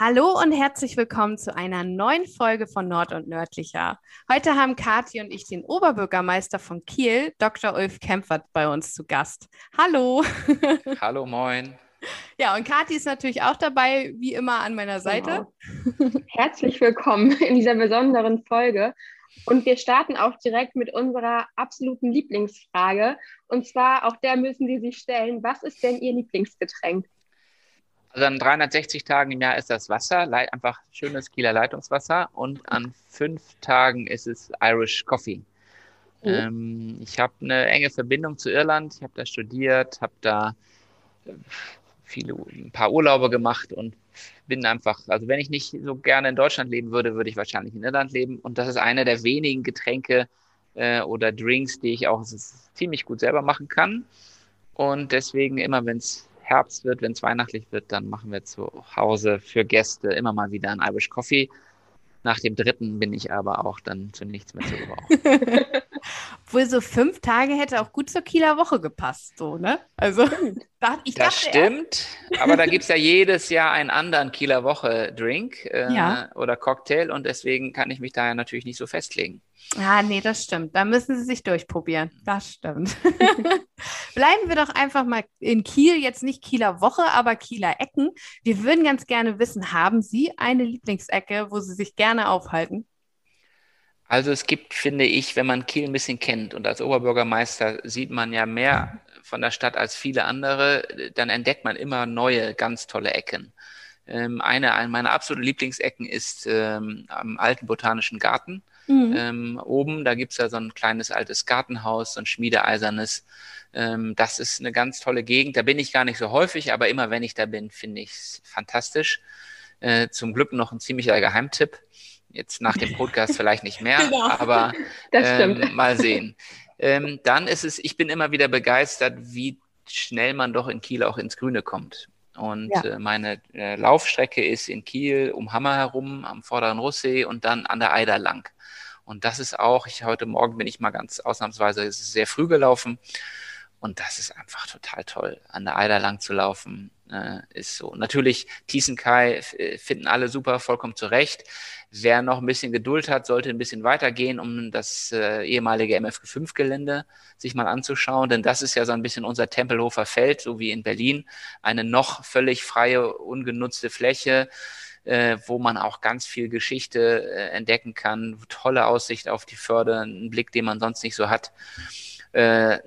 Hallo und herzlich willkommen zu einer neuen Folge von Nord und Nördlicher. Heute haben Kathi und ich den Oberbürgermeister von Kiel, Dr. Ulf Kempfert, bei uns zu Gast. Hallo. Hallo, moin. Ja, und Kathi ist natürlich auch dabei, wie immer an meiner Seite. Genau. Herzlich willkommen in dieser besonderen Folge. Und wir starten auch direkt mit unserer absoluten Lieblingsfrage. Und zwar, auch der müssen Sie sich stellen, was ist denn Ihr Lieblingsgetränk? Also an 360 Tagen im Jahr ist das Wasser, einfach schönes Kieler Leitungswasser. Und an fünf Tagen ist es Irish Coffee. Oh. Ähm, ich habe eine enge Verbindung zu Irland. Ich habe da studiert, habe da äh, viele, ein paar Urlaube gemacht und bin einfach, also wenn ich nicht so gerne in Deutschland leben würde, würde ich wahrscheinlich in Irland leben. Und das ist eine der wenigen Getränke äh, oder Drinks, die ich auch ziemlich gut selber machen kann. Und deswegen immer, wenn es Herbst wird, wenn es weihnachtlich wird, dann machen wir zu Hause für Gäste immer mal wieder ein Irish Coffee. Nach dem dritten bin ich aber auch dann zu nichts mehr zu gebrauchen. Obwohl so fünf Tage hätte auch gut zur Kieler Woche gepasst, so, ne? Also, ich das dachte, stimmt, ja. aber da gibt es ja jedes Jahr einen anderen Kieler Woche-Drink äh, ja. oder Cocktail und deswegen kann ich mich da ja natürlich nicht so festlegen. Ah, nee, das stimmt. Da müssen Sie sich durchprobieren. Das stimmt. Bleiben wir doch einfach mal in Kiel, jetzt nicht Kieler Woche, aber Kieler Ecken. Wir würden ganz gerne wissen, haben Sie eine Lieblingsecke, wo Sie sich gerne aufhalten? Also es gibt, finde ich, wenn man Kiel ein bisschen kennt und als Oberbürgermeister sieht man ja mehr von der Stadt als viele andere, dann entdeckt man immer neue, ganz tolle Ecken. Ähm, eine, eine meiner absoluten Lieblingsecken ist ähm, am alten Botanischen Garten. Mhm. Ähm, oben, da gibt's ja so ein kleines altes Gartenhaus, so ein schmiedeeisernes. Ähm, das ist eine ganz tolle Gegend. Da bin ich gar nicht so häufig, aber immer wenn ich da bin, finde ich es fantastisch. Äh, zum Glück noch ein ziemlicher Geheimtipp. Jetzt nach dem Podcast vielleicht nicht mehr, genau. aber ähm, mal sehen. Ähm, dann ist es, ich bin immer wieder begeistert, wie schnell man doch in Kiel auch ins Grüne kommt. Und ja. äh, meine äh, Laufstrecke ist in Kiel um Hammer herum, am vorderen Russsee und dann an der Eider lang. Und das ist auch, ich heute Morgen bin ich mal ganz ausnahmsweise sehr früh gelaufen. Und das ist einfach total toll, an der Eider lang zu laufen. Äh, ist so. Natürlich, Thiesenkai äh, finden alle super, vollkommen zurecht. Wer noch ein bisschen Geduld hat, sollte ein bisschen weitergehen, um das äh, ehemalige MFG5-Gelände sich mal anzuschauen. Denn das ist ja so ein bisschen unser Tempelhofer Feld, so wie in Berlin. Eine noch völlig freie, ungenutzte Fläche äh, wo man auch ganz viel Geschichte äh, entdecken kann, tolle Aussicht auf die Förde, einen Blick, den man sonst nicht so hat. Äh,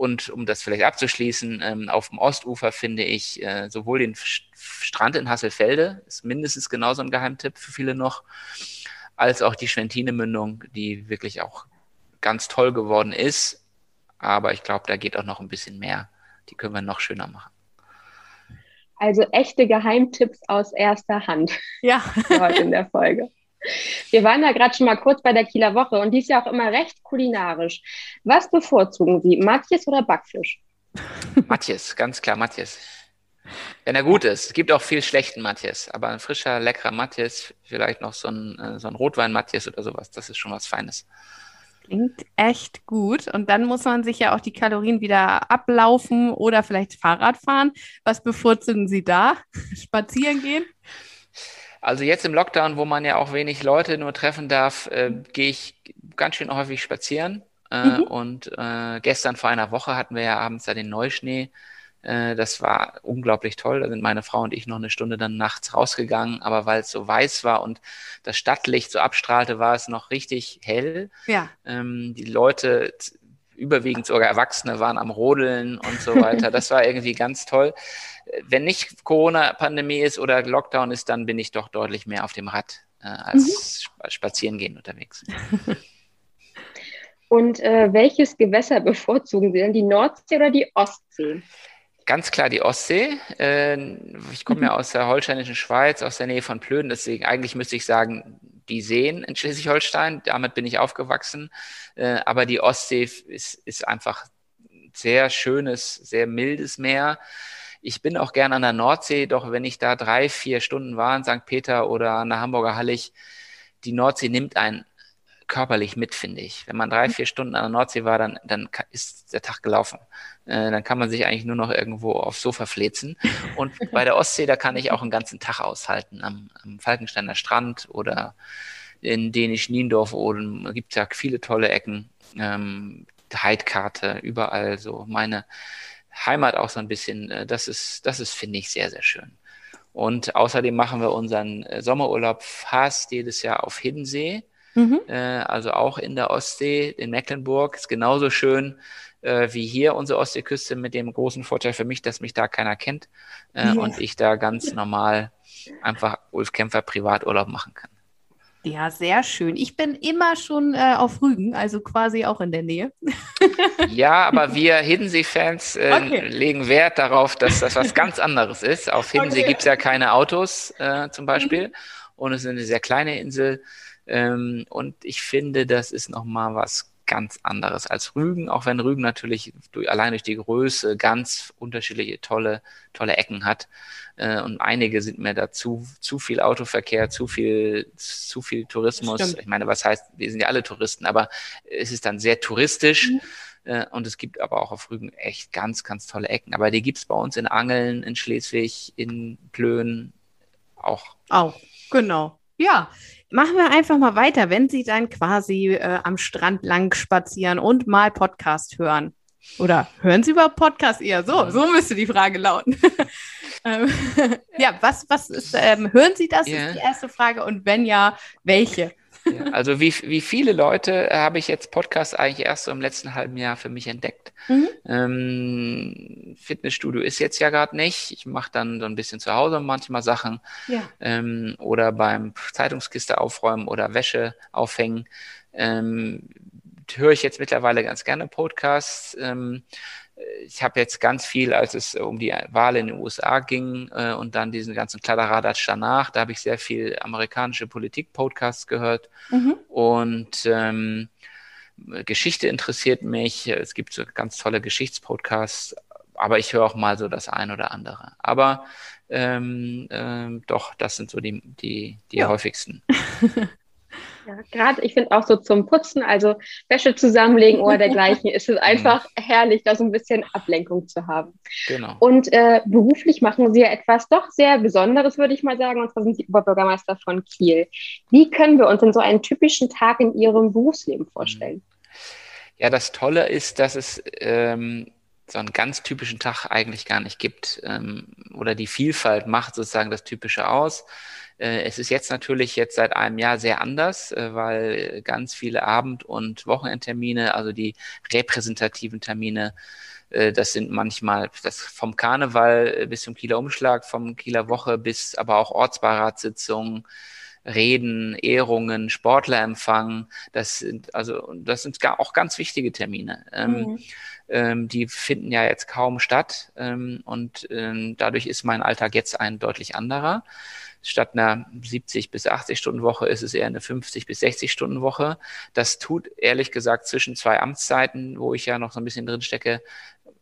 und um das vielleicht abzuschließen, ähm, auf dem Ostufer finde ich äh, sowohl den Strand in Hasselfelde, ist mindestens genauso ein Geheimtipp für viele noch, als auch die Schwentine-Mündung, die wirklich auch ganz toll geworden ist. Aber ich glaube, da geht auch noch ein bisschen mehr. Die können wir noch schöner machen. Also echte Geheimtipps aus erster Hand. Ja. heute in der Folge. Wir waren ja gerade schon mal kurz bei der Kieler Woche und die ist ja auch immer recht kulinarisch. Was bevorzugen Sie, Matjes oder Backfisch? Matjes, ganz klar Matjes. Wenn er gut ist. Es gibt auch viel schlechten Matjes, aber ein frischer, leckerer Matjes, vielleicht noch so ein, äh, so ein Rotwein-Matjes oder sowas, das ist schon was Feines. Klingt echt gut. Und dann muss man sich ja auch die Kalorien wieder ablaufen oder vielleicht Fahrrad fahren. Was bevorzugen Sie da? Spazieren gehen? Also jetzt im Lockdown, wo man ja auch wenig Leute nur treffen darf, äh, gehe ich ganz schön häufig spazieren. Äh, mhm. Und äh, gestern vor einer Woche hatten wir ja abends da den Neuschnee. Äh, das war unglaublich toll. Da sind meine Frau und ich noch eine Stunde dann nachts rausgegangen. Aber weil es so weiß war und das Stadtlicht so abstrahlte, war es noch richtig hell. Ja. Ähm, die Leute, überwiegend sogar Erwachsene, waren am Rodeln und so weiter. Das war irgendwie ganz toll. Wenn nicht Corona-Pandemie ist oder Lockdown ist, dann bin ich doch deutlich mehr auf dem Rad äh, als mhm. spazieren gehen unterwegs. Und äh, welches Gewässer bevorzugen Sie denn, die Nordsee oder die Ostsee? Ganz klar die Ostsee. Äh, ich komme ja aus der holsteinischen Schweiz, aus der Nähe von Plön, deswegen eigentlich müsste ich sagen, die Seen in Schleswig-Holstein, damit bin ich aufgewachsen. Äh, aber die Ostsee ist, ist einfach sehr schönes, sehr mildes Meer. Ich bin auch gern an der Nordsee, doch wenn ich da drei, vier Stunden war in St. Peter oder an der Hamburger Hallig, die Nordsee nimmt einen körperlich mit, finde ich. Wenn man drei, vier Stunden an der Nordsee war, dann, dann ist der Tag gelaufen. Äh, dann kann man sich eigentlich nur noch irgendwo aufs Sofa flezen. Und bei der Ostsee, da kann ich auch einen ganzen Tag aushalten. Am, am Falkensteiner Strand oder in Dänisch-Niendorf oben gibt es ja viele tolle Ecken. Ähm, Heidkarte, überall so. Meine Heimat auch so ein bisschen. Äh, das ist, das ist, finde ich, sehr, sehr schön. Und außerdem machen wir unseren äh, Sommerurlaub fast jedes Jahr auf Hiddensee. Mhm. Äh, also auch in der Ostsee, in Mecklenburg. Ist genauso schön äh, wie hier unsere Ostseeküste mit dem großen Vorteil für mich, dass mich da keiner kennt äh, ja. und ich da ganz normal einfach Ulf Kämpfer Privaturlaub machen kann. Ja, sehr schön. Ich bin immer schon äh, auf Rügen, also quasi auch in der Nähe. ja, aber wir Hiddensee-Fans äh, okay. legen Wert darauf, dass das was ganz anderes ist. Auf Hiddensee okay. gibt es ja keine Autos äh, zum Beispiel mhm. und es ist eine sehr kleine Insel. Ähm, und ich finde, das ist nochmal was ganz anderes als Rügen, auch wenn Rügen natürlich durch, allein durch die Größe ganz unterschiedliche tolle, tolle Ecken hat. Äh, und einige sind mir dazu zu viel Autoverkehr, zu viel, zu viel Tourismus. Ich meine, was heißt, wir sind ja alle Touristen, aber es ist dann sehr touristisch. Mhm. Äh, und es gibt aber auch auf Rügen echt ganz, ganz tolle Ecken. Aber die gibt es bei uns in Angeln, in Schleswig, in Plön auch. Auch, genau. Ja, machen wir einfach mal weiter, wenn Sie dann quasi äh, am Strand lang spazieren und mal Podcast hören. Oder hören Sie überhaupt Podcast eher so? So müsste die Frage lauten. ähm, ja, was, was ist, ähm, hören Sie das? Yeah. Ist die erste Frage. Und wenn ja, welche? Ja, also wie, wie viele Leute habe ich jetzt Podcast eigentlich erst so im letzten halben Jahr für mich entdeckt. Mhm. Ähm, Fitnessstudio ist jetzt ja gerade nicht. Ich mache dann so ein bisschen zu Hause manchmal Sachen. Ja. Ähm, oder beim Zeitungskiste aufräumen oder Wäsche aufhängen. Ähm, höre ich jetzt mittlerweile ganz gerne Podcasts. Ähm, ich habe jetzt ganz viel, als es um die Wahl in den USA ging äh, und dann diesen ganzen Kladderadatsch danach, da habe ich sehr viel amerikanische Politik-Podcasts gehört mhm. und ähm, Geschichte interessiert mich. Es gibt so ganz tolle Geschichtspodcasts, aber ich höre auch mal so das ein oder andere. Aber ähm, ähm, doch, das sind so die, die, die ja. häufigsten. Ja, gerade ich finde auch so zum Putzen, also Wäsche zusammenlegen oder dergleichen, ist es einfach mhm. herrlich, da so ein bisschen Ablenkung zu haben. Genau. Und äh, beruflich machen Sie ja etwas doch sehr Besonderes, würde ich mal sagen, und zwar sind Sie Oberbürgermeister von Kiel. Wie können wir uns denn so einen typischen Tag in Ihrem Berufsleben vorstellen? Ja, das Tolle ist, dass es ähm, so einen ganz typischen Tag eigentlich gar nicht gibt. Ähm, oder die Vielfalt macht sozusagen das Typische aus. Äh, es ist jetzt natürlich jetzt seit einem Jahr sehr anders, äh, weil ganz viele Abend- und Wochenendtermine, also die repräsentativen Termine, äh, das sind manchmal das vom Karneval bis zum Kieler Umschlag, vom Kieler Woche bis aber auch Ortsbeiratssitzungen, Reden, Ehrungen, Sportlerempfang. Das sind also das sind auch ganz wichtige Termine. Ähm, mhm. Ähm, die finden ja jetzt kaum statt ähm, und ähm, dadurch ist mein Alltag jetzt ein deutlich anderer. Statt einer 70 bis 80 Stunden Woche ist es eher eine 50 bis 60 Stunden Woche. Das tut ehrlich gesagt zwischen zwei Amtszeiten, wo ich ja noch so ein bisschen drin stecke,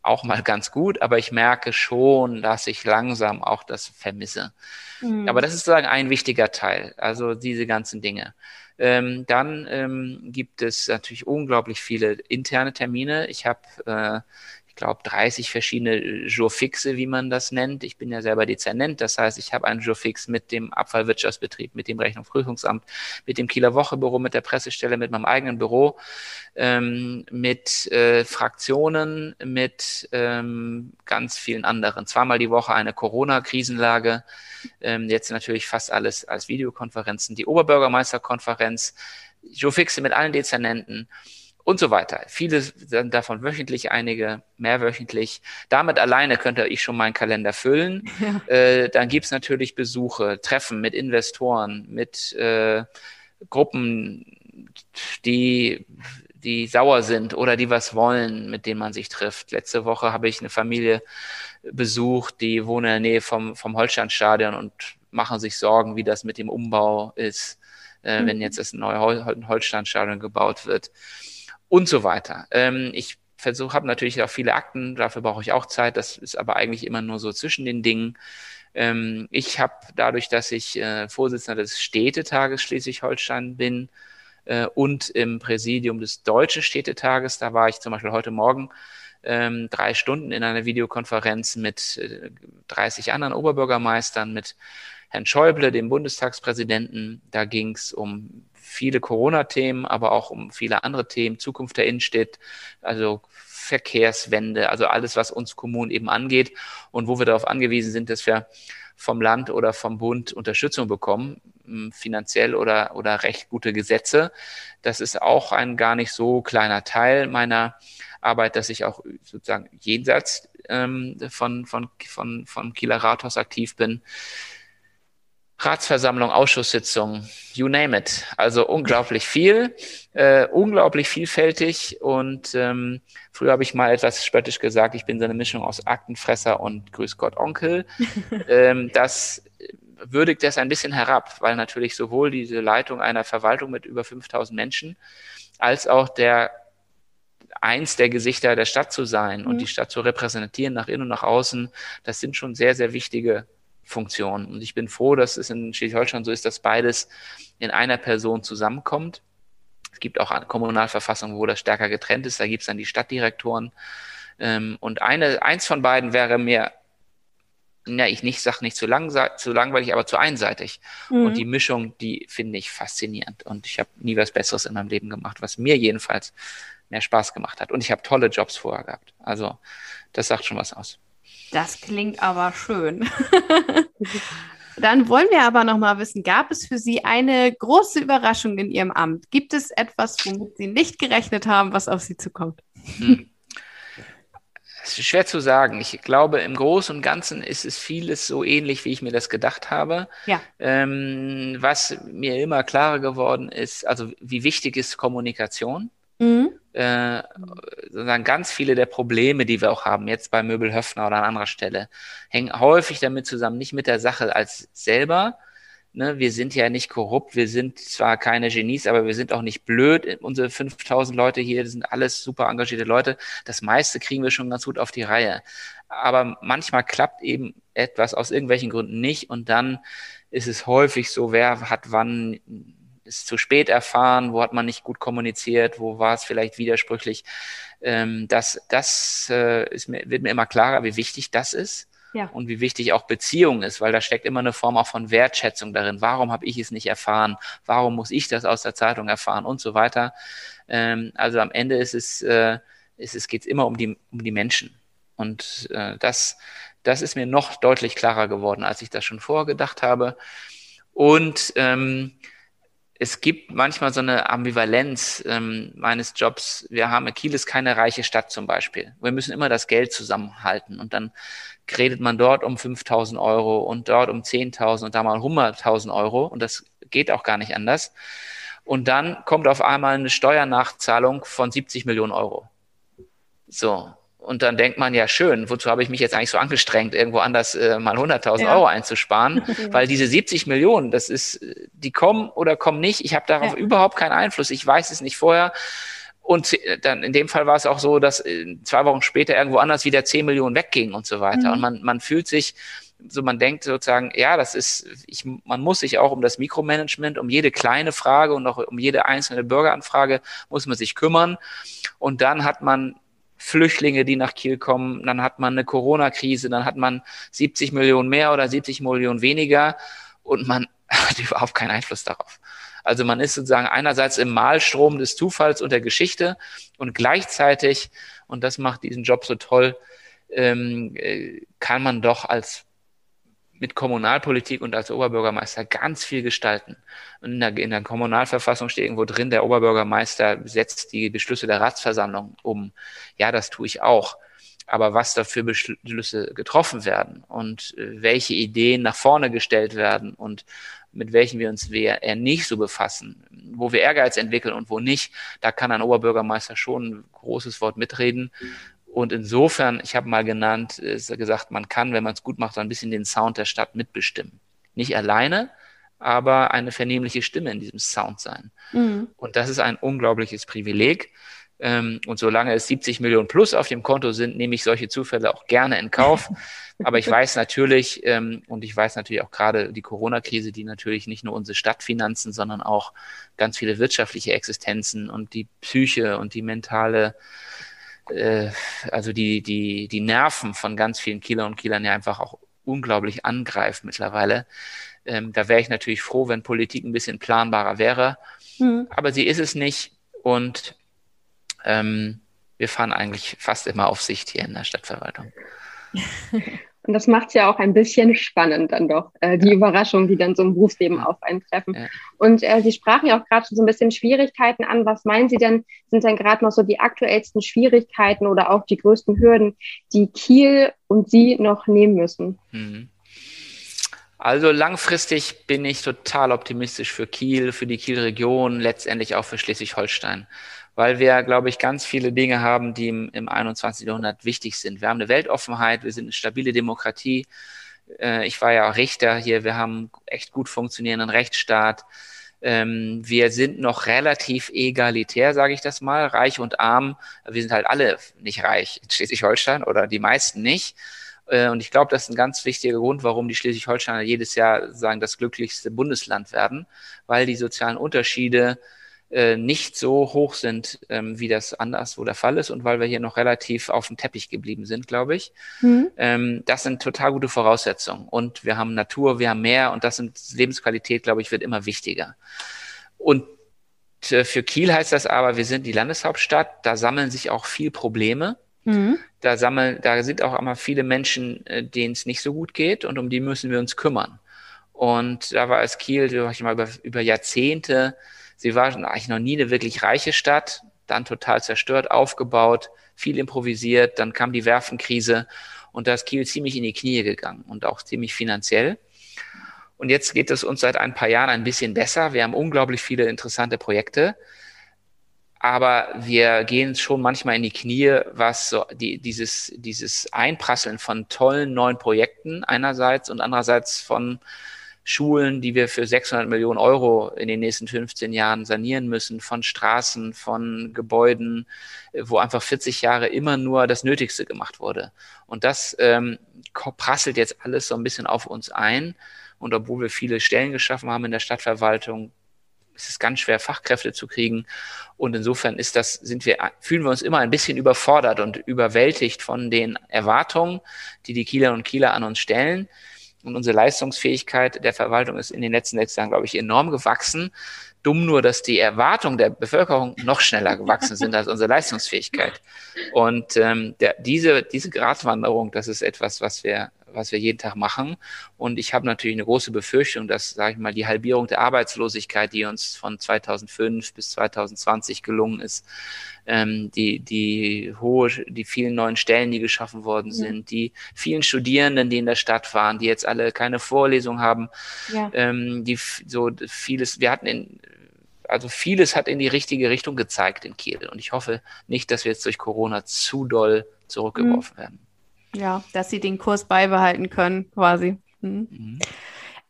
auch mal ganz gut, aber ich merke schon, dass ich langsam auch das vermisse. Mhm. Aber das ist sozusagen ein wichtiger Teil, also diese ganzen Dinge. Ähm, dann ähm, gibt es natürlich unglaublich viele interne Termine. Ich habe äh, glaube, 30 verschiedene Jourfixe, wie man das nennt. Ich bin ja selber Dezernent, das heißt, ich habe einen Jourfix mit dem Abfallwirtschaftsbetrieb, mit dem Rechnungsprüfungsamt, mit dem Kieler Wochebüro, mit der Pressestelle, mit meinem eigenen Büro, ähm, mit äh, Fraktionen, mit ähm, ganz vielen anderen. Zweimal die Woche eine Corona-Krisenlage, ähm, jetzt natürlich fast alles als Videokonferenzen, die Oberbürgermeisterkonferenz, Jourfixe mit allen Dezernenten und so weiter. Viele davon wöchentlich, einige mehrwöchentlich. Damit alleine könnte ich schon meinen Kalender füllen. Ja. Äh, dann gibt's natürlich Besuche, Treffen mit Investoren, mit äh, Gruppen, die die sauer sind oder die was wollen, mit denen man sich trifft. Letzte Woche habe ich eine Familie besucht, die wohnen in der Nähe vom, vom Holsteinstadion und machen sich Sorgen, wie das mit dem Umbau ist, äh, mhm. wenn jetzt das neue Hol Holsteinstadion gebaut wird und so weiter. Ähm, ich versuche, habe natürlich auch viele Akten, dafür brauche ich auch Zeit. Das ist aber eigentlich immer nur so zwischen den Dingen. Ähm, ich habe dadurch, dass ich äh, Vorsitzender des Städtetages Schleswig-Holstein bin, äh, und im Präsidium des Deutschen Städtetages. Da war ich zum Beispiel heute Morgen ähm, drei Stunden in einer Videokonferenz mit äh, 30 anderen Oberbürgermeistern, mit Herrn Schäuble, dem Bundestagspräsidenten. Da ging es um viele Corona-Themen, aber auch um viele andere Themen, Zukunft der Innenstadt, also Verkehrswende, also alles, was uns Kommunen eben angeht und wo wir darauf angewiesen sind, dass wir vom Land oder vom Bund Unterstützung bekommen, hm, finanziell oder, oder recht gute Gesetze. Das ist auch ein gar nicht so kleiner Teil meiner Arbeit, dass ich auch sozusagen jenseits ähm, von, von, von, von Kieler Rathaus aktiv bin. Ratsversammlung, Ausschusssitzung, you name it. Also unglaublich viel, äh, unglaublich vielfältig. Und ähm, früher habe ich mal etwas spöttisch gesagt, ich bin so eine Mischung aus Aktenfresser und Grüß Gott Onkel. ähm, das würdigt das ein bisschen herab, weil natürlich sowohl diese Leitung einer Verwaltung mit über 5000 Menschen als auch der eins der Gesichter der Stadt zu sein mhm. und die Stadt zu repräsentieren nach innen und nach außen, das sind schon sehr, sehr wichtige Funktionen. Und ich bin froh, dass es in Schleswig-Holstein so ist, dass beides in einer Person zusammenkommt. Es gibt auch Kommunalverfassungen, wo das stärker getrennt ist. Da gibt es dann die Stadtdirektoren. Ähm, und eine, eins von beiden wäre mir, ja, ich nicht sage nicht zu, lang, zu langweilig, aber zu einseitig. Mhm. Und die Mischung, die finde ich faszinierend. Und ich habe nie was Besseres in meinem Leben gemacht, was mir jedenfalls mehr Spaß gemacht hat. Und ich habe tolle Jobs vorher gehabt. Also das sagt schon was aus. Das klingt aber schön. Dann wollen wir aber noch mal wissen, gab es für Sie eine große Überraschung in Ihrem Amt? Gibt es etwas, womit Sie nicht gerechnet haben, was auf Sie zukommt? Hm. Es ist schwer zu sagen. Ich glaube, im Großen und Ganzen ist es vieles so ähnlich, wie ich mir das gedacht habe. Ja. Ähm, was mir immer klarer geworden ist, also wie wichtig ist Kommunikation? Mhm. Äh, sozusagen ganz viele der Probleme, die wir auch haben, jetzt bei Möbel Höfner oder an anderer Stelle, hängen häufig damit zusammen, nicht mit der Sache als selber. Ne, wir sind ja nicht korrupt, wir sind zwar keine Genies, aber wir sind auch nicht blöd. Unsere 5000 Leute hier sind alles super engagierte Leute. Das meiste kriegen wir schon ganz gut auf die Reihe. Aber manchmal klappt eben etwas aus irgendwelchen Gründen nicht und dann ist es häufig so, wer hat wann ist zu spät erfahren, wo hat man nicht gut kommuniziert, wo war es vielleicht widersprüchlich. Ähm, das das äh, ist mir, wird mir immer klarer, wie wichtig das ist. Ja. Und wie wichtig auch Beziehung ist, weil da steckt immer eine Form auch von Wertschätzung darin. Warum habe ich es nicht erfahren? Warum muss ich das aus der Zeitung erfahren und so weiter? Ähm, also am Ende ist es, äh, ist es geht immer um die, um die Menschen. Und äh, das, das ist mir noch deutlich klarer geworden, als ich das schon vorgedacht habe. Und ähm, es gibt manchmal so eine Ambivalenz ähm, meines Jobs. Wir haben, Kiel ist keine reiche Stadt zum Beispiel. Wir müssen immer das Geld zusammenhalten und dann redet man dort um 5000 Euro und dort um 10.000 und da mal 100.000 Euro und das geht auch gar nicht anders. Und dann kommt auf einmal eine Steuernachzahlung von 70 Millionen Euro. So. Und dann denkt man, ja schön, wozu habe ich mich jetzt eigentlich so angestrengt, irgendwo anders äh, mal 100.000 ja. Euro einzusparen? Weil diese 70 Millionen, das ist, die kommen oder kommen nicht. Ich habe darauf ja. überhaupt keinen Einfluss. Ich weiß es nicht vorher. Und dann in dem Fall war es auch so, dass äh, zwei Wochen später irgendwo anders wieder 10 Millionen weggingen und so weiter. Mhm. Und man, man fühlt sich, so man denkt sozusagen, ja, das ist, ich, man muss sich auch um das Mikromanagement, um jede kleine Frage und auch um jede einzelne Bürgeranfrage muss man sich kümmern. Und dann hat man Flüchtlinge, die nach Kiel kommen, dann hat man eine Corona-Krise, dann hat man 70 Millionen mehr oder 70 Millionen weniger und man hat überhaupt keinen Einfluss darauf. Also man ist sozusagen einerseits im Malstrom des Zufalls und der Geschichte und gleichzeitig, und das macht diesen Job so toll, ähm, äh, kann man doch als mit Kommunalpolitik und als Oberbürgermeister ganz viel gestalten. Und in der, in der Kommunalverfassung steht irgendwo drin, der Oberbürgermeister setzt die Beschlüsse der Ratsversammlung um. Ja, das tue ich auch. Aber was da für Beschlüsse getroffen werden und äh, welche Ideen nach vorne gestellt werden und mit welchen wir uns eher nicht so befassen, wo wir Ehrgeiz entwickeln und wo nicht, da kann ein Oberbürgermeister schon ein großes Wort mitreden. Und insofern, ich habe mal genannt, ist gesagt, man kann, wenn man es gut macht, so ein bisschen den Sound der Stadt mitbestimmen. Nicht alleine, aber eine vernehmliche Stimme in diesem Sound sein. Mhm. Und das ist ein unglaubliches Privileg. Ähm, und solange es 70 Millionen plus auf dem Konto sind, nehme ich solche Zufälle auch gerne in Kauf. Aber ich weiß natürlich, ähm, und ich weiß natürlich auch gerade die Corona-Krise, die natürlich nicht nur unsere Stadtfinanzen, sondern auch ganz viele wirtschaftliche Existenzen und die Psyche und die mentale, äh, also die, die, die Nerven von ganz vielen Kieler und Kielern ja einfach auch unglaublich angreift mittlerweile. Ähm, da wäre ich natürlich froh, wenn Politik ein bisschen planbarer wäre. Mhm. Aber sie ist es nicht. Und ähm, wir fahren eigentlich fast immer auf Sicht hier in der Stadtverwaltung. Und das macht es ja auch ein bisschen spannend dann doch, äh, die ja. Überraschungen, die dann so im Berufsleben auf einen treffen. Ja. Und äh, Sie sprachen ja auch gerade schon so ein bisschen Schwierigkeiten an. Was meinen Sie denn, sind denn gerade noch so die aktuellsten Schwierigkeiten oder auch die größten Hürden, die Kiel und Sie noch nehmen müssen? Mhm. Also langfristig bin ich total optimistisch für Kiel, für die Kielregion, letztendlich auch für Schleswig-Holstein weil wir, glaube ich, ganz viele Dinge haben, die im, im 21. Jahrhundert wichtig sind. Wir haben eine Weltoffenheit, wir sind eine stabile Demokratie. Äh, ich war ja auch Richter hier, wir haben echt gut funktionierenden Rechtsstaat. Ähm, wir sind noch relativ egalitär, sage ich das mal, reich und arm. Wir sind halt alle nicht reich in Schleswig-Holstein oder die meisten nicht. Äh, und ich glaube, das ist ein ganz wichtiger Grund, warum die Schleswig-Holsteiner jedes Jahr sagen, das glücklichste Bundesland werden, weil die sozialen Unterschiede äh, nicht so hoch sind, ähm, wie das anderswo der Fall ist und weil wir hier noch relativ auf dem Teppich geblieben sind, glaube ich. Mhm. Ähm, das sind total gute Voraussetzungen. Und wir haben Natur, wir haben Meer und das sind Lebensqualität, glaube ich, wird immer wichtiger. Und äh, für Kiel heißt das aber, wir sind die Landeshauptstadt, da sammeln sich auch viel Probleme. Mhm. Da sammeln, da sind auch immer viele Menschen, äh, denen es nicht so gut geht und um die müssen wir uns kümmern. Und da war es Kiel, sag ich mal, über, über Jahrzehnte Sie war eigentlich noch nie eine wirklich reiche Stadt, dann total zerstört, aufgebaut, viel improvisiert, dann kam die Werfenkrise und da ist Kiel ziemlich in die Knie gegangen und auch ziemlich finanziell. Und jetzt geht es uns seit ein paar Jahren ein bisschen besser. Wir haben unglaublich viele interessante Projekte, aber wir gehen schon manchmal in die Knie, was so die, dieses, dieses Einprasseln von tollen neuen Projekten einerseits und andererseits von Schulen, die wir für 600 Millionen Euro in den nächsten 15 Jahren sanieren müssen, von Straßen, von Gebäuden, äh, wo einfach 40 Jahre immer nur das Nötigste gemacht wurde. Und das ähm, prasselt jetzt alles so ein bisschen auf uns ein. Und obwohl wir viele Stellen geschaffen haben in der Stadtverwaltung, ist es ganz schwer, Fachkräfte zu kriegen. Und insofern ist das, sind wir, fühlen wir uns immer ein bisschen überfordert und überwältigt von den Erwartungen, die die Kieler und Kieler an uns stellen. Und unsere Leistungsfähigkeit der Verwaltung ist in den letzten sechs Jahren, glaube ich, enorm gewachsen. Dumm nur, dass die Erwartungen der Bevölkerung noch schneller gewachsen sind als unsere Leistungsfähigkeit. Und ähm, der, diese, diese Gratwanderung, das ist etwas, was wir was wir jeden Tag machen. Und ich habe natürlich eine große Befürchtung, dass, sage ich mal, die Halbierung der Arbeitslosigkeit, die uns von 2005 bis 2020 gelungen ist, ähm, die, die hohe, die vielen neuen Stellen, die geschaffen worden sind, ja. die vielen Studierenden, die in der Stadt waren, die jetzt alle keine Vorlesung haben, ja. ähm, die so vieles, wir hatten in, also vieles hat in die richtige Richtung gezeigt in Kiel. Und ich hoffe nicht, dass wir jetzt durch Corona zu doll zurückgeworfen mhm. werden. Ja, dass sie den Kurs beibehalten können, quasi. Mhm. Mhm.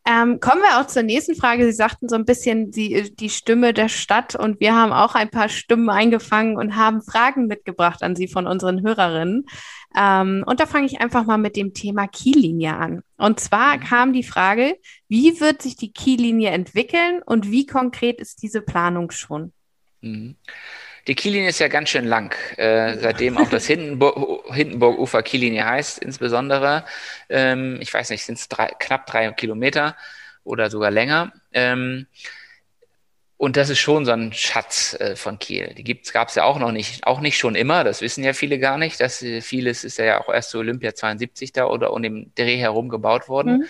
Ähm, kommen wir auch zur nächsten Frage. Sie sagten so ein bisschen die, die Stimme der Stadt und wir haben auch ein paar Stimmen eingefangen und haben Fragen mitgebracht an Sie von unseren Hörerinnen. Ähm, und da fange ich einfach mal mit dem Thema Kiellinie an. Und zwar mhm. kam die Frage, wie wird sich die Kiellinie entwickeln und wie konkret ist diese Planung schon? Mhm. Die Kiellinie ist ja ganz schön lang, äh, seitdem auch das Hindenburg, Hindenburg-Ufer Kiellinie heißt, insbesondere. Ähm, ich weiß nicht, sind es knapp drei Kilometer oder sogar länger. Ähm, und das ist schon so ein Schatz äh, von Kiel. Die gab es ja auch noch nicht, auch nicht schon immer. Das wissen ja viele gar nicht. Dass äh, vieles ist ja auch erst so Olympia 72 da oder um den Dreh herum gebaut worden. Mhm.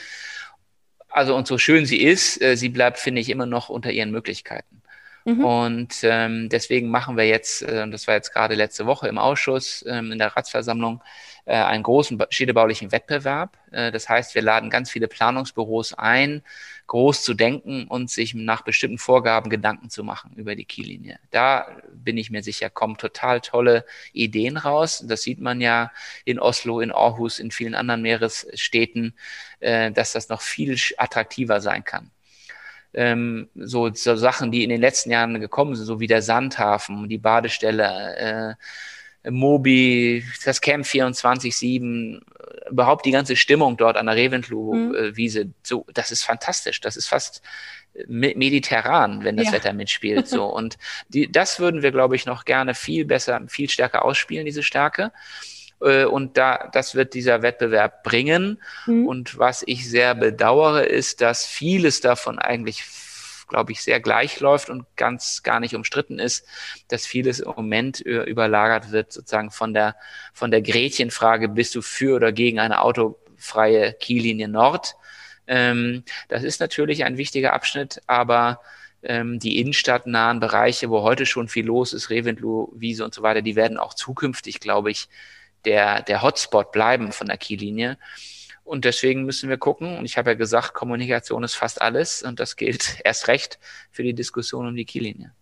Also und so schön sie ist, äh, sie bleibt, finde ich, immer noch unter ihren Möglichkeiten. Mhm. Und ähm, deswegen machen wir jetzt, äh, das war jetzt gerade letzte Woche im Ausschuss, ähm, in der Ratsversammlung, äh, einen großen städtebaulichen Wettbewerb. Äh, das heißt, wir laden ganz viele Planungsbüros ein, groß zu denken und sich nach bestimmten Vorgaben Gedanken zu machen über die Kiellinie. Da bin ich mir sicher, kommen total tolle Ideen raus. Das sieht man ja in Oslo, in Aarhus, in vielen anderen Meeresstädten, äh, dass das noch viel attraktiver sein kann. Ähm, so, so Sachen, die in den letzten Jahren gekommen sind, so wie der Sandhafen, die Badestelle, äh, Mobi, das Camp 24-7, überhaupt die ganze Stimmung dort an der Reventlow-Wiese, mhm. so, das ist fantastisch. Das ist fast mediterran, wenn das ja. Wetter mitspielt. So. Und die, das würden wir, glaube ich, noch gerne viel besser, viel stärker ausspielen, diese Stärke. Äh, und da, das wird dieser Wettbewerb bringen. Mhm. Und was ich sehr bedauere, ist, dass vieles davon eigentlich glaube ich, sehr gleich läuft und ganz gar nicht umstritten ist, dass vieles im Moment überlagert wird, sozusagen von der, von der Gretchenfrage, bist du für oder gegen eine autofreie Kiellinie Nord? Ähm, das ist natürlich ein wichtiger Abschnitt, aber ähm, die innenstadtnahen Bereiche, wo heute schon viel los ist, Reventlow, Wiese und so weiter, die werden auch zukünftig, glaube ich, der, der Hotspot bleiben von der Kiellinie. Und deswegen müssen wir gucken. Und ich habe ja gesagt, Kommunikation ist fast alles. Und das gilt erst recht für die Diskussion um die Kiellinie.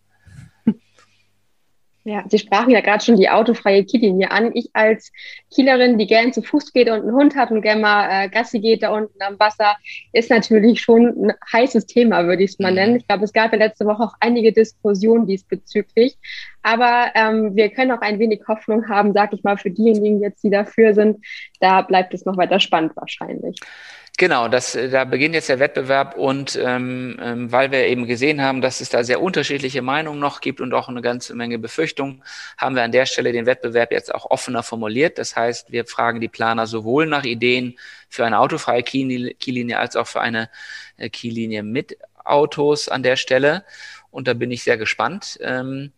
Ja, Sie sprachen ja gerade schon die autofreie Kiellinie an. Ich als Kielerin, die gern zu Fuß geht und einen Hund hat und gerne mal äh, Gassi geht da unten am Wasser, ist natürlich schon ein heißes Thema, würde ich es mal mhm. nennen. Ich glaube, es gab ja letzte Woche auch einige Diskussionen diesbezüglich. Aber ähm, wir können auch ein wenig Hoffnung haben, sag ich mal, für diejenigen jetzt, die dafür sind. Da bleibt es noch weiter spannend wahrscheinlich. Genau, das, äh, da beginnt jetzt der Wettbewerb und ähm, ähm, weil wir eben gesehen haben, dass es da sehr unterschiedliche Meinungen noch gibt und auch eine ganze Menge Befürchtungen, haben wir an der Stelle den Wettbewerb jetzt auch offener formuliert. Das heißt, wir fragen die Planer sowohl nach Ideen für eine autofreie Kiellinie als auch für eine äh, Kiellinie mit Autos an der Stelle. Und da bin ich sehr gespannt. Ähm,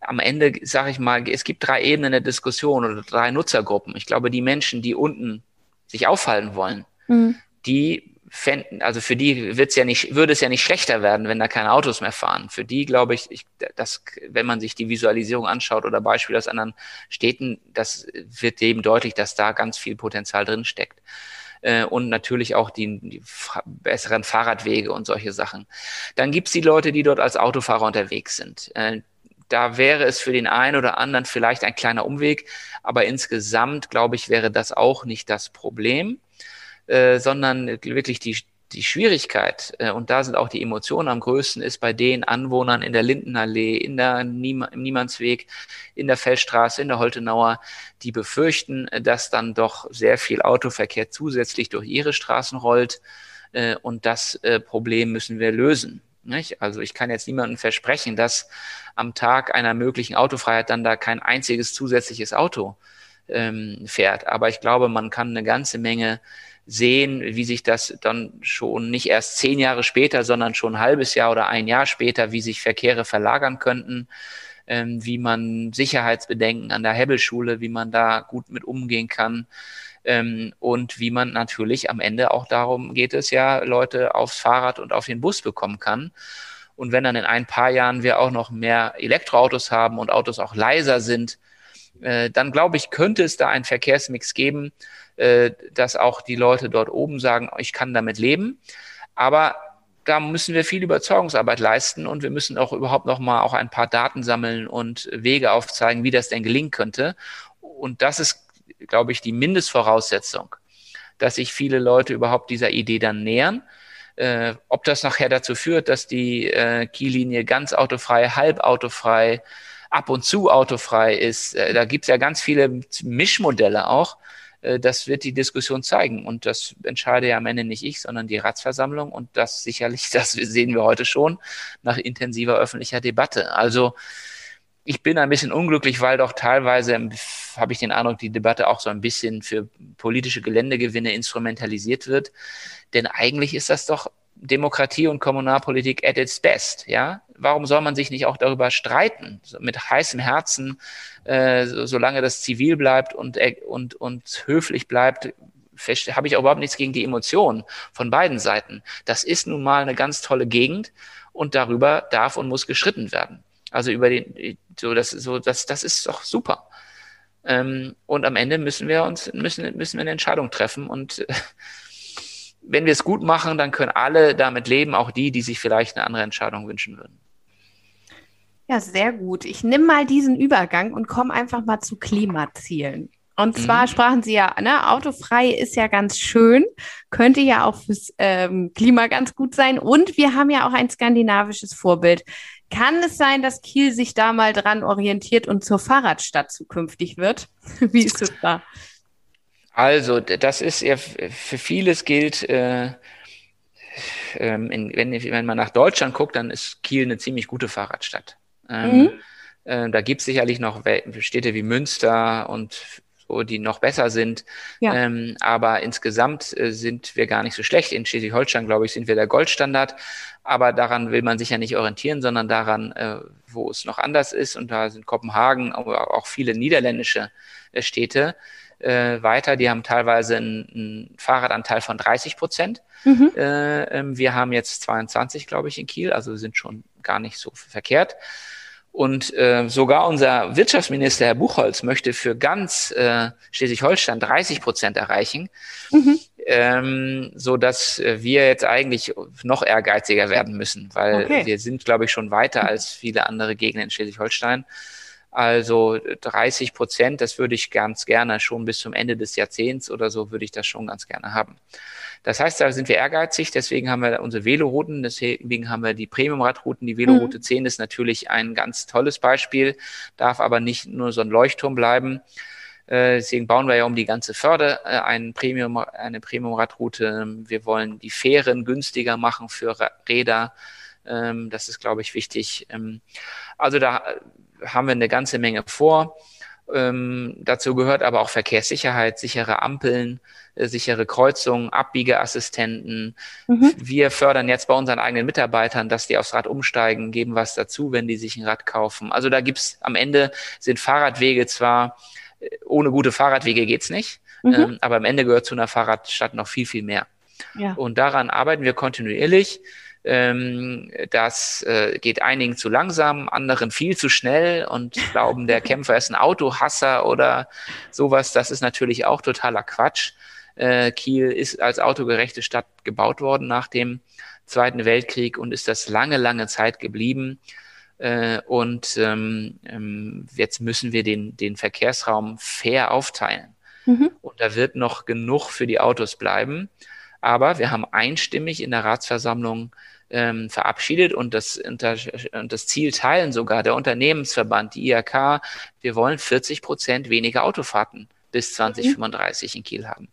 am Ende sage ich mal, es gibt drei Ebenen der Diskussion oder drei Nutzergruppen. Ich glaube, die Menschen, die unten sich aufhalten wollen, mhm die fänden, also für die wird's ja nicht, würde es ja nicht schlechter werden, wenn da keine Autos mehr fahren. Für die glaube ich, ich, dass, wenn man sich die Visualisierung anschaut oder Beispiele aus anderen Städten, das wird eben deutlich, dass da ganz viel Potenzial drin steckt. Äh, und natürlich auch die, die besseren Fahrradwege und solche Sachen. Dann gibt's die Leute, die dort als Autofahrer unterwegs sind. Äh, da wäre es für den einen oder anderen vielleicht ein kleiner Umweg, aber insgesamt, glaube ich, wäre das auch nicht das Problem. Äh, sondern wirklich die, die Schwierigkeit, äh, und da sind auch die Emotionen am größten, ist bei den Anwohnern in der Lindenallee, in der Niem im Niemandsweg, in der Feldstraße, in der Holtenauer, die befürchten, äh, dass dann doch sehr viel Autoverkehr zusätzlich durch ihre Straßen rollt. Äh, und das äh, Problem müssen wir lösen. Nicht? Also ich kann jetzt niemandem versprechen, dass am Tag einer möglichen Autofreiheit dann da kein einziges zusätzliches Auto ähm, fährt. Aber ich glaube, man kann eine ganze Menge sehen, wie sich das dann schon nicht erst zehn Jahre später, sondern schon ein halbes Jahr oder ein Jahr später, wie sich Verkehre verlagern könnten, ähm, wie man Sicherheitsbedenken an der Hebbelschule, wie man da gut mit umgehen kann. Ähm, und wie man natürlich am Ende auch darum geht es ja, Leute aufs Fahrrad und auf den Bus bekommen kann. Und wenn dann in ein paar Jahren wir auch noch mehr Elektroautos haben und Autos auch leiser sind, äh, dann glaube ich, könnte es da einen Verkehrsmix geben, äh, dass auch die Leute dort oben sagen, ich kann damit leben. Aber da müssen wir viel Überzeugungsarbeit leisten und wir müssen auch überhaupt noch mal auch ein paar Daten sammeln und Wege aufzeigen, wie das denn gelingen könnte. Und das ist, glaube ich, die Mindestvoraussetzung, dass sich viele Leute überhaupt dieser Idee dann nähern. Äh, ob das nachher dazu führt, dass die äh, Kiellinie ganz autofrei, halb autofrei, ab und zu autofrei ist, äh, da gibt es ja ganz viele Mischmodelle auch. Äh, das wird die Diskussion zeigen. Und das entscheide ja am Ende nicht ich, sondern die Ratsversammlung. Und das sicherlich, das sehen wir heute schon nach intensiver öffentlicher Debatte. Also ich bin ein bisschen unglücklich, weil doch teilweise habe ich den Eindruck, die Debatte auch so ein bisschen für politische Geländegewinne instrumentalisiert wird. Denn eigentlich ist das doch Demokratie und Kommunalpolitik at its best, ja? Warum soll man sich nicht auch darüber streiten, mit heißem Herzen, äh, so, solange das zivil bleibt und, äh, und, und höflich bleibt, habe ich auch überhaupt nichts gegen die Emotionen von beiden Seiten. Das ist nun mal eine ganz tolle Gegend und darüber darf und muss geschritten werden. Also über den, so das, so das, das ist doch super. Ähm, und am Ende müssen wir uns, müssen, müssen wir eine Entscheidung treffen und äh, wenn wir es gut machen, dann können alle damit leben, auch die, die sich vielleicht eine andere Entscheidung wünschen würden. Ja, sehr gut. Ich nehme mal diesen Übergang und komme einfach mal zu Klimazielen. Und zwar mhm. sprachen Sie ja, ne, autofrei ist ja ganz schön, könnte ja auch fürs ähm, Klima ganz gut sein. Und wir haben ja auch ein skandinavisches Vorbild. Kann es sein, dass Kiel sich da mal dran orientiert und zur Fahrradstadt zukünftig wird? Wie ist es da? Also, das ist ja für vieles gilt, äh, ähm, in, wenn, wenn man nach Deutschland guckt, dann ist Kiel eine ziemlich gute Fahrradstadt. Ähm, mhm. äh, da gibt es sicherlich noch Städte wie Münster und so, die noch besser sind. Ja. Ähm, aber insgesamt äh, sind wir gar nicht so schlecht. In Schleswig-Holstein, glaube ich, sind wir der Goldstandard. Aber daran will man sich ja nicht orientieren, sondern daran, äh, wo es noch anders ist. Und da sind Kopenhagen, aber auch viele niederländische äh, Städte äh, weiter. Die haben teilweise einen, einen Fahrradanteil von 30 Prozent. Mhm. Äh, ähm, wir haben jetzt 22, glaube ich, in Kiel. Also sind schon gar nicht so verkehrt. Und äh, sogar unser Wirtschaftsminister Herr Buchholz möchte für ganz äh, Schleswig-Holstein 30 Prozent erreichen, mhm. Ähm, so dass äh, wir jetzt eigentlich noch ehrgeiziger werden müssen, weil okay. wir sind, glaube ich, schon weiter als viele andere Gegenden in Schleswig-Holstein. Also 30 Prozent, das würde ich ganz gerne schon bis zum Ende des Jahrzehnts oder so würde ich das schon ganz gerne haben. Das heißt, da sind wir ehrgeizig, deswegen haben wir unsere Velorouten, deswegen haben wir die Premium-Radrouten. Die Veloroute mhm. 10 ist natürlich ein ganz tolles Beispiel, darf aber nicht nur so ein Leuchtturm bleiben. Äh, deswegen bauen wir ja um die ganze Förde äh, einen Premium, eine Premium-Radroute. Wir wollen die Fähren günstiger machen für Räder. Ähm, das ist, glaube ich, wichtig. Ähm, also da haben wir eine ganze Menge vor. Ähm, dazu gehört aber auch Verkehrssicherheit, sichere Ampeln, äh, sichere Kreuzungen, Abbiegeassistenten. Mhm. Wir fördern jetzt bei unseren eigenen Mitarbeitern, dass die aufs Rad umsteigen, geben was dazu, wenn die sich ein Rad kaufen. Also da gibt's am Ende sind Fahrradwege zwar, äh, ohne gute Fahrradwege geht's nicht, mhm. ähm, aber am Ende gehört zu einer Fahrradstadt noch viel, viel mehr. Ja. Und daran arbeiten wir kontinuierlich. Ähm, das äh, geht einigen zu langsam, anderen viel zu schnell und glauben, der Kämpfer ist ein Autohasser oder sowas. Das ist natürlich auch totaler Quatsch. Äh, Kiel ist als autogerechte Stadt gebaut worden nach dem Zweiten Weltkrieg und ist das lange, lange Zeit geblieben. Äh, und ähm, ähm, jetzt müssen wir den, den Verkehrsraum fair aufteilen. Mhm. Und da wird noch genug für die Autos bleiben. Aber wir haben einstimmig in der Ratsversammlung ähm, verabschiedet und das, und das Ziel teilen sogar der Unternehmensverband, die IHK. Wir wollen 40 Prozent weniger Autofahrten bis 2035 mhm. in Kiel haben.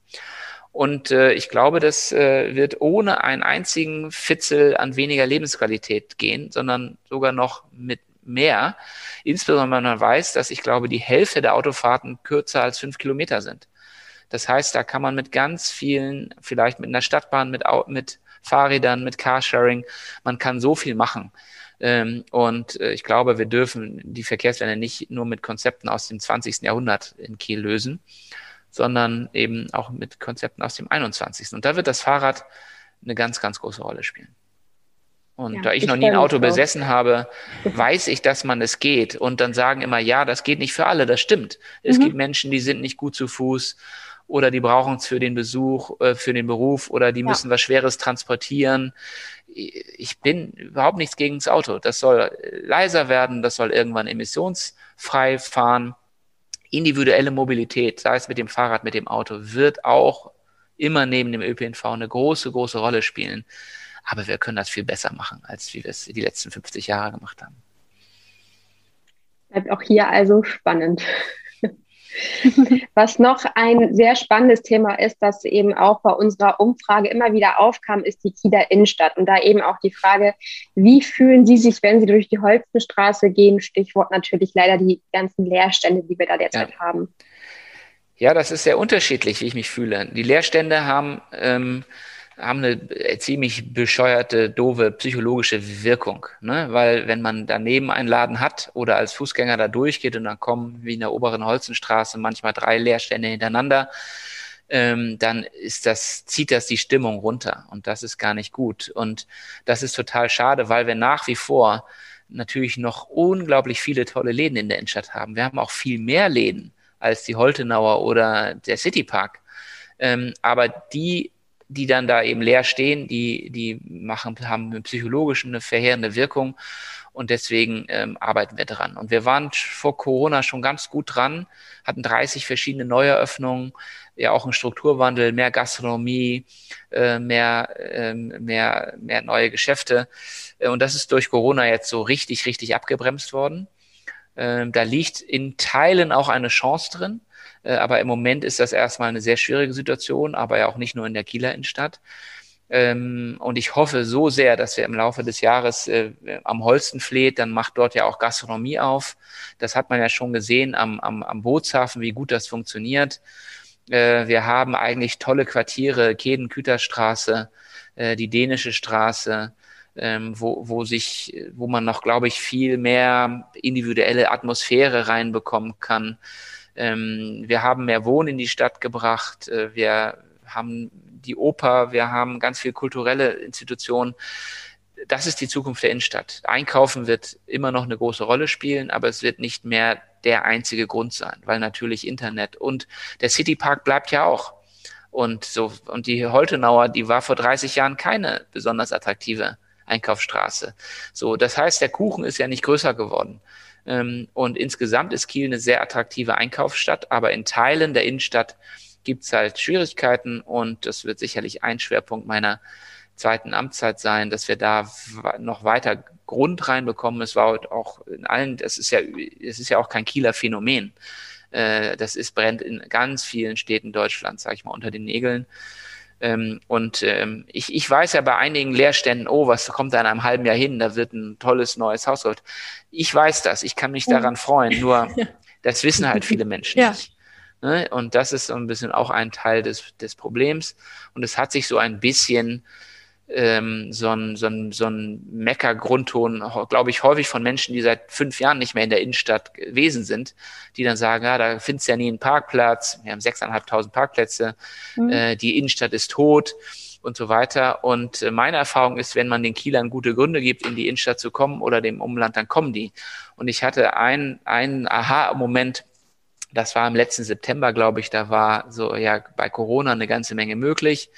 Und äh, ich glaube, das äh, wird ohne einen einzigen Fitzel an weniger Lebensqualität gehen, sondern sogar noch mit mehr. Insbesondere wenn man weiß, dass ich glaube, die Hälfte der Autofahrten kürzer als fünf Kilometer sind. Das heißt, da kann man mit ganz vielen, vielleicht mit einer Stadtbahn, mit, mit Fahrrädern, mit Carsharing. Man kann so viel machen. Ähm, und äh, ich glaube, wir dürfen die Verkehrswende nicht nur mit Konzepten aus dem 20. Jahrhundert in Kiel lösen, sondern eben auch mit Konzepten aus dem 21. Und da wird das Fahrrad eine ganz, ganz große Rolle spielen. Und ja, da ich, ich noch nie ein Auto besessen habe, weiß ich, dass man es geht. Und dann sagen immer, ja, das geht nicht für alle. Das stimmt. Es mhm. gibt Menschen, die sind nicht gut zu Fuß oder die brauchen es für den Besuch, äh, für den Beruf oder die müssen ja. was Schweres transportieren. Ich bin überhaupt nichts gegen das Auto. Das soll leiser werden, das soll irgendwann emissionsfrei fahren. Individuelle Mobilität, sei es mit dem Fahrrad, mit dem Auto, wird auch immer neben dem ÖPNV eine große, große Rolle spielen. Aber wir können das viel besser machen, als wie wir es die letzten 50 Jahre gemacht haben. Bleibt auch hier also spannend. Was noch ein sehr spannendes Thema ist, das eben auch bei unserer Umfrage immer wieder aufkam, ist die Kieler Innenstadt. Und da eben auch die Frage, wie fühlen Sie sich, wenn Sie durch die Holzenstraße gehen? Stichwort natürlich leider die ganzen Leerstände, die wir da derzeit ja. haben. Ja, das ist sehr unterschiedlich, wie ich mich fühle. Die Leerstände haben ähm, haben eine äh, ziemlich bescheuerte, doofe psychologische Wirkung. Ne? Weil wenn man daneben einen Laden hat oder als Fußgänger da durchgeht und dann kommen wie in der oberen Holzenstraße manchmal drei Leerstände hintereinander, ähm, dann ist das, zieht das die Stimmung runter. Und das ist gar nicht gut. Und das ist total schade, weil wir nach wie vor natürlich noch unglaublich viele tolle Läden in der Innenstadt haben. Wir haben auch viel mehr Läden als die Holtenauer oder der Citypark. Ähm, aber die die dann da eben leer stehen, die, die machen, haben psychologisch eine verheerende Wirkung. Und deswegen ähm, arbeiten wir dran. Und wir waren vor Corona schon ganz gut dran, hatten 30 verschiedene Neueröffnungen, ja auch einen Strukturwandel, mehr Gastronomie, äh, mehr, äh, mehr, mehr neue Geschäfte. Äh, und das ist durch Corona jetzt so richtig, richtig abgebremst worden. Äh, da liegt in Teilen auch eine Chance drin. Äh, aber im Moment ist das erstmal eine sehr schwierige Situation, aber ja auch nicht nur in der Kieler Innenstadt. Ähm, und ich hoffe so sehr, dass wir im Laufe des Jahres äh, am Holstenfleet, dann macht dort ja auch Gastronomie auf. Das hat man ja schon gesehen am, am, am Bootshafen, wie gut das funktioniert. Äh, wir haben eigentlich tolle Quartiere, Kedenküterstraße, die dänische Straße, ähm, wo, wo sich, wo man noch, glaube ich, viel mehr individuelle Atmosphäre reinbekommen kann. Ähm, wir haben mehr Wohnen in die Stadt gebracht. Äh, wir haben die Oper, wir haben ganz viel kulturelle Institutionen. Das ist die Zukunft der Innenstadt. Einkaufen wird immer noch eine große Rolle spielen, aber es wird nicht mehr der einzige Grund sein, weil natürlich Internet und der Citypark bleibt ja auch. Und so, und die Holtenauer, die war vor 30 Jahren keine besonders attraktive Einkaufsstraße. So, das heißt, der Kuchen ist ja nicht größer geworden. Ähm, und insgesamt ist Kiel eine sehr attraktive Einkaufsstadt, aber in Teilen der Innenstadt gibt es halt Schwierigkeiten und das wird sicherlich ein Schwerpunkt meiner zweiten Amtszeit sein, dass wir da noch weiter Grund reinbekommen. Es war auch in allen, das ist ja, es ist ja auch kein Kieler Phänomen. Äh, das ist brennt in ganz vielen Städten Deutschlands, sage ich mal, unter den Nägeln. Ähm, und ähm, ich, ich weiß ja bei einigen Leerständen, oh, was kommt da in einem halben Jahr hin? Da wird ein tolles neues Haus geholt. Ich weiß das, ich kann mich daran freuen, nur das wissen halt viele Menschen ja. nicht. Ne? Und das ist so ein bisschen auch ein Teil des, des Problems. Und es hat sich so ein bisschen ähm, so ein, so ein, so ein Mecker-Grundton, glaube ich, häufig von Menschen, die seit fünf Jahren nicht mehr in der Innenstadt gewesen sind, die dann sagen, ja, da findest du ja nie einen Parkplatz, wir haben sechseinhalbtausend Parkplätze, mhm. äh, die Innenstadt ist tot und so weiter. Und äh, meine Erfahrung ist, wenn man den Kielern gute Gründe gibt, in die Innenstadt zu kommen oder dem Umland, dann kommen die. Und ich hatte einen, einen Aha-Moment, das war im letzten September, glaube ich, da war so ja bei Corona eine ganze Menge möglich.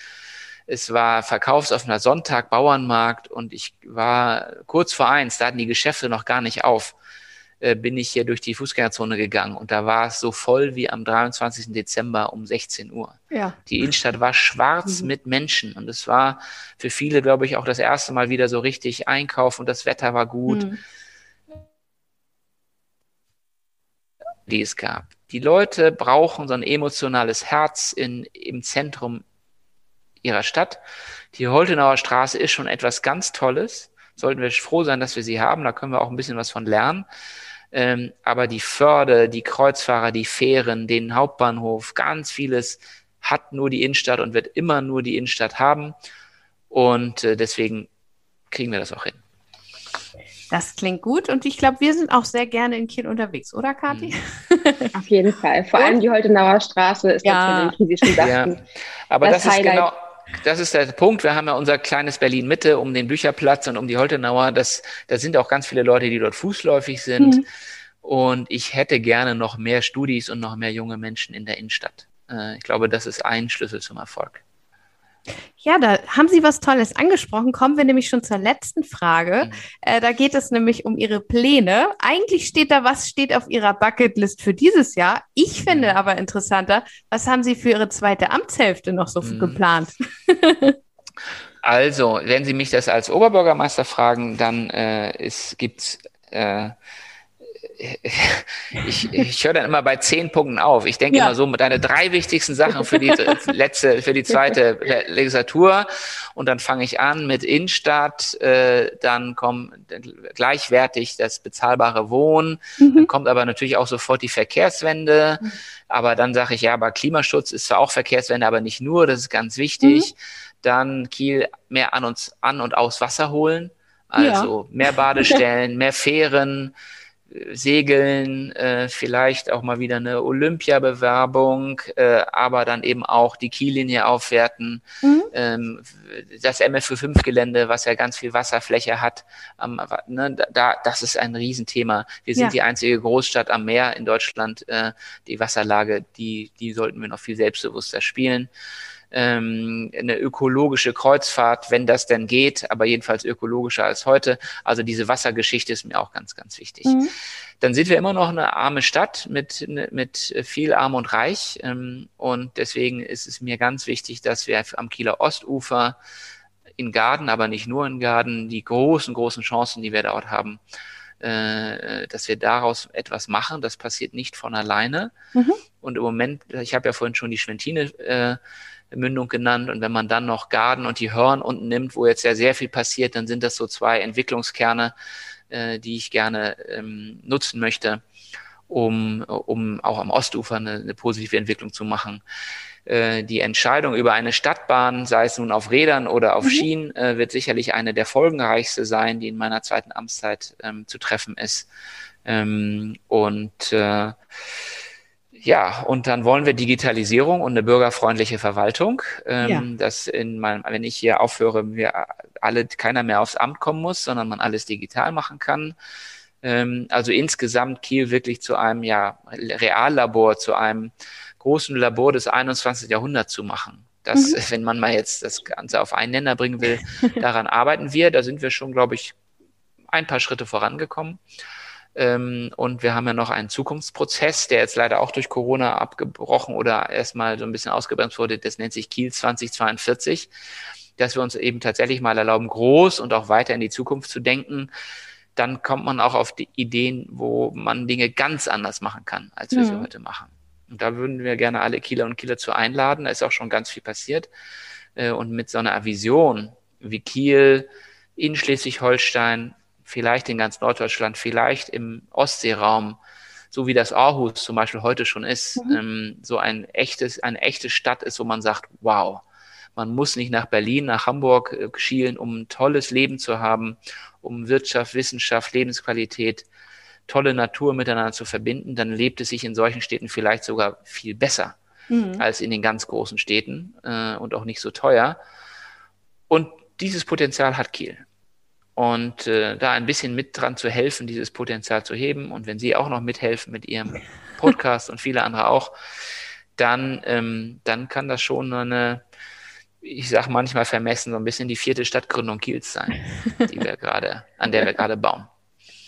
Es war verkaufsoffener Sonntag, Bauernmarkt und ich war kurz vor eins, da hatten die Geschäfte noch gar nicht auf, äh, bin ich hier durch die Fußgängerzone gegangen und da war es so voll wie am 23. Dezember um 16 Uhr. Ja. Die Innenstadt war schwarz mhm. mit Menschen und es war für viele, glaube ich, auch das erste Mal wieder so richtig Einkauf und das Wetter war gut. Mhm. die es gab. Die Leute brauchen so ein emotionales Herz in, im Zentrum ihrer Stadt. Die Holtenauer Straße ist schon etwas ganz Tolles. Sollten wir froh sein, dass wir sie haben. Da können wir auch ein bisschen was von lernen. Ähm, aber die Förde, die Kreuzfahrer, die Fähren, den Hauptbahnhof, ganz vieles hat nur die Innenstadt und wird immer nur die Innenstadt haben. Und äh, deswegen kriegen wir das auch hin. Das klingt gut und ich glaube, wir sind auch sehr gerne in Kiel unterwegs, oder Kathi? Mhm. Auf jeden Fall. Vor allem die Holtenauer Straße ist ja. natürlich, wie Sie schon sagten. Ja. Aber das, das ist genau, das ist der Punkt. Wir haben ja unser kleines Berlin Mitte um den Bücherplatz und um die Holtenauer. Das, da sind auch ganz viele Leute, die dort fußläufig sind. Mhm. Und ich hätte gerne noch mehr Studis und noch mehr junge Menschen in der Innenstadt. Äh, ich glaube, das ist ein Schlüssel zum Erfolg. Ja, da haben Sie was Tolles angesprochen. Kommen wir nämlich schon zur letzten Frage. Mhm. Äh, da geht es nämlich um Ihre Pläne. Eigentlich steht da, was steht auf Ihrer Bucketlist für dieses Jahr. Ich finde mhm. aber interessanter, was haben Sie für Ihre zweite Amtshälfte noch so mhm. geplant? also, wenn Sie mich das als Oberbürgermeister fragen, dann äh, gibt es äh, ich, ich höre dann immer bei zehn Punkten auf. Ich denke ja. immer so mit deine drei wichtigsten Sachen für die letzte, für die zweite Legislatur und dann fange ich an mit Innenstadt, äh, dann kommt gleichwertig das bezahlbare Wohnen, mhm. dann kommt aber natürlich auch sofort die Verkehrswende, mhm. aber dann sage ich ja, aber Klimaschutz ist zwar auch Verkehrswende, aber nicht nur, das ist ganz wichtig. Mhm. Dann Kiel mehr an uns an und aus Wasser holen, also ja. mehr Badestellen, mehr Fähren Segeln, äh, vielleicht auch mal wieder eine Olympiabewerbung, äh, aber dann eben auch die Kiellinie aufwerten, mhm. ähm, das MFU5-Gelände, was ja ganz viel Wasserfläche hat, ähm, ne, da, das ist ein Riesenthema. Wir sind ja. die einzige Großstadt am Meer in Deutschland. Äh, die Wasserlage, die, die sollten wir noch viel selbstbewusster spielen. Ähm, eine ökologische Kreuzfahrt, wenn das denn geht, aber jedenfalls ökologischer als heute. Also diese Wassergeschichte ist mir auch ganz, ganz wichtig. Mhm. Dann sind wir immer noch eine arme Stadt mit, mit viel Arm und Reich. Ähm, und deswegen ist es mir ganz wichtig, dass wir am Kieler Ostufer in Garden, aber nicht nur in Garden, die großen, großen Chancen, die wir dort haben, äh, dass wir daraus etwas machen. Das passiert nicht von alleine. Mhm. Und im Moment, ich habe ja vorhin schon die Schwentine äh, Mündung genannt. Und wenn man dann noch Garden und die Hörn unten nimmt, wo jetzt ja sehr viel passiert, dann sind das so zwei Entwicklungskerne, äh, die ich gerne ähm, nutzen möchte, um, um auch am Ostufer eine, eine positive Entwicklung zu machen. Äh, die Entscheidung über eine Stadtbahn, sei es nun auf Rädern oder auf mhm. Schienen, äh, wird sicherlich eine der folgenreichste sein, die in meiner zweiten Amtszeit ähm, zu treffen ist. Ähm, und äh, ja, und dann wollen wir Digitalisierung und eine bürgerfreundliche Verwaltung. Ähm, ja. Dass in meinem, wenn ich hier aufhöre, wir alle keiner mehr aufs Amt kommen muss, sondern man alles digital machen kann. Ähm, also insgesamt Kiel wirklich zu einem ja Reallabor, zu einem großen Labor des 21. Jahrhunderts zu machen. Das, mhm. wenn man mal jetzt das Ganze auf einen Nenner bringen will, daran arbeiten wir. Da sind wir schon, glaube ich, ein paar Schritte vorangekommen. Ähm, und wir haben ja noch einen Zukunftsprozess, der jetzt leider auch durch Corona abgebrochen oder erstmal so ein bisschen ausgebremst wurde. Das nennt sich Kiel 2042, dass wir uns eben tatsächlich mal erlauben, groß und auch weiter in die Zukunft zu denken. Dann kommt man auch auf die Ideen, wo man Dinge ganz anders machen kann, als wir mhm. sie heute machen. Und da würden wir gerne alle Kieler und Kieler zu einladen. Da ist auch schon ganz viel passiert. Äh, und mit so einer Vision wie Kiel in Schleswig-Holstein, vielleicht in ganz Norddeutschland, vielleicht im Ostseeraum, so wie das Aarhus zum Beispiel heute schon ist, mhm. ähm, so ein echtes, eine echte Stadt ist, wo man sagt, wow, man muss nicht nach Berlin, nach Hamburg äh, schielen, um ein tolles Leben zu haben, um Wirtschaft, Wissenschaft, Lebensqualität tolle Natur miteinander zu verbinden, dann lebt es sich in solchen Städten vielleicht sogar viel besser mhm. als in den ganz großen Städten äh, und auch nicht so teuer. Und dieses Potenzial hat Kiel. Und äh, da ein bisschen mit dran zu helfen, dieses Potenzial zu heben. Und wenn Sie auch noch mithelfen mit Ihrem Podcast und viele andere auch, dann, ähm, dann kann das schon eine, ich sage manchmal vermessen, so ein bisschen die vierte Stadtgründung Kiels sein, die wir gerade, an der wir gerade bauen.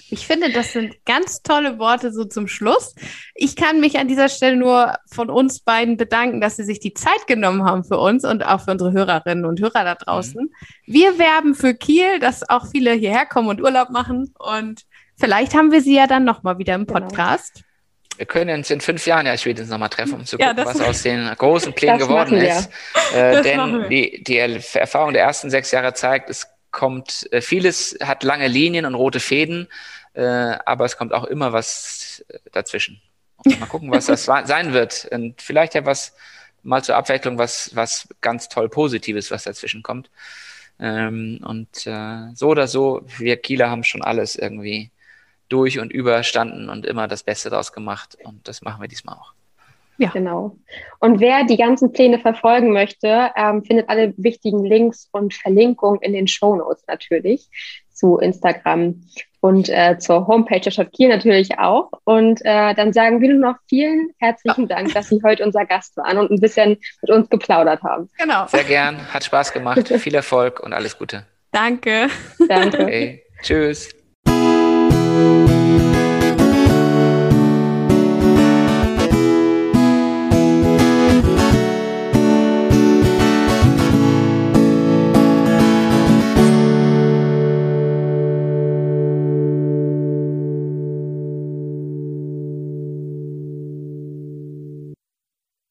Ich finde, das sind ganz tolle Worte so zum Schluss. Ich kann mich an dieser Stelle nur von uns beiden bedanken, dass Sie sich die Zeit genommen haben für uns und auch für unsere Hörerinnen und Hörer da draußen. Mhm. Wir werben für Kiel, dass auch viele hierher kommen und Urlaub machen. Und vielleicht haben wir Sie ja dann nochmal wieder im genau. Podcast. Genau. Wir können uns in fünf Jahren ja spätestens nochmal treffen, um zu gucken, ja, was aus den großen Plänen geworden ist. Äh, denn die, die Erfahrung der ersten sechs Jahre zeigt, es kommt, äh, vieles hat lange Linien und rote Fäden äh, aber es kommt auch immer was dazwischen. Mal gucken, was das sein wird. Und vielleicht ja was mal zur Abwechslung, was, was ganz toll Positives, was dazwischen kommt. Ähm, und äh, so oder so, wir Kieler haben schon alles irgendwie durch und überstanden und immer das Beste daraus gemacht. Und das machen wir diesmal auch. Ja. Genau. Und wer die ganzen Pläne verfolgen möchte, ähm, findet alle wichtigen Links und Verlinkungen in den Show Notes natürlich zu Instagram und äh, zur Homepage der Stadt Kiel natürlich auch. Und äh, dann sagen wir nur noch vielen herzlichen Dank, dass Sie heute unser Gast waren und ein bisschen mit uns geplaudert haben. Genau. Sehr gern, hat Spaß gemacht, viel Erfolg und alles Gute. Danke. Danke. Okay. Tschüss.